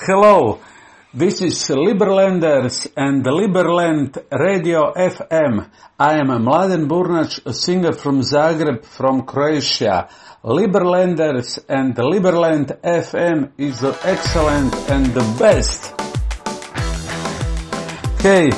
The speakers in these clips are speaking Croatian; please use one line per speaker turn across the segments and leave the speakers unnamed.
Hello, this is Liberlanders and Liberland Radio FM. I am Mladen Burnach, a singer from Zagreb, from Croatia. Liberlanders and Liberland FM is the excellent and the best. Hej,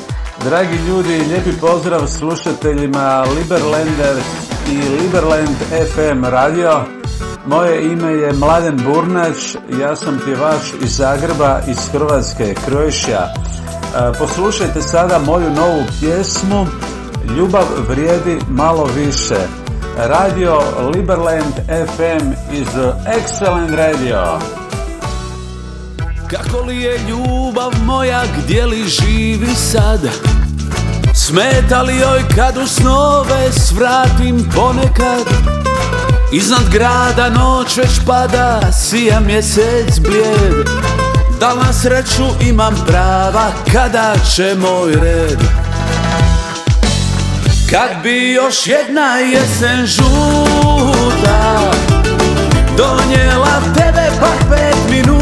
dragi ljudi, lijepi pozdrav slušateljima Liberlanders i Liberland FM radio. Moje ime je Mladen Burnać, ja sam pjevač iz Zagreba, iz Hrvatske, Kroešija. E, poslušajte sada moju novu pjesmu Ljubav vrijedi malo više. Radio Liberland FM is excellent radio.
Kako li je ljubav moja, gdje li živi sad? Smeta li joj kad u snove svratim ponekad? Iznad grada noć već pada, sija mjesec blijed Da na sreću imam prava, kada će moj red? Kad bi još jedna jesen žuta Donijela tebe pak pet minuta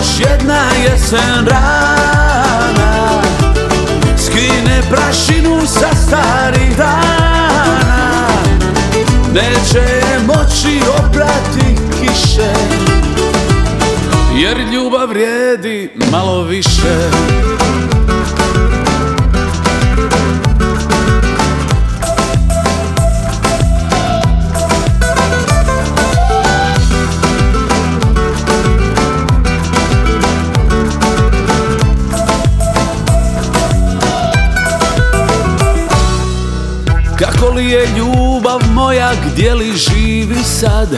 još jedna jesen rana. Skine prašinu sa starih dana. Neće moći oprati kiše Jer ljubav vrijedi malo više li je ljubav moja, gdje li živi sad?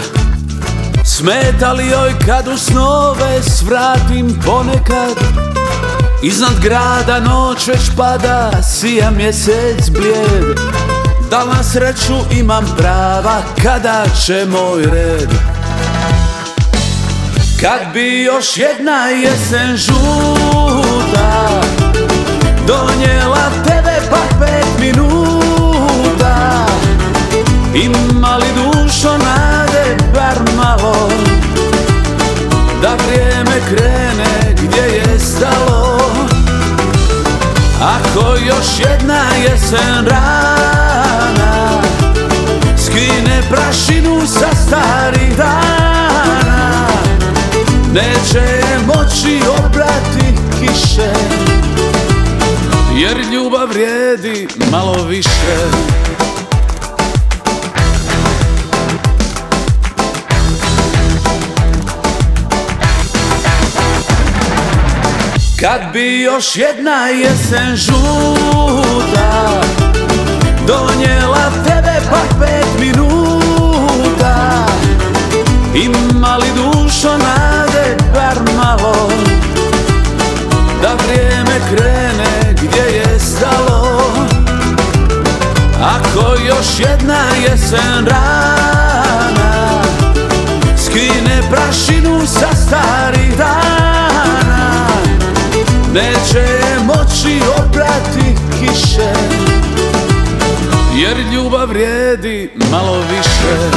Smeta li joj kad u snove svratim ponekad? Iznad grada noć već pada, sija mjesec blijed Da na sreću imam prava, kada će moj red? Kad bi još jedna jesen žuta Donijela Ako još jedna jesen rana. Skine prašinu sa starih dana. Neće moći oprati kiše Jer ljubav vrijedi malo više Kad bi još jedna jesen žuta Donijela tebe pak pet minuta Ima li dušo nade bar malo Da vrijeme krene gdje je stalo. Ako još jedna jesen rana Skine prašinu sa starih dana Neće moći oprati kiše Jer ljubav vrijedi malo više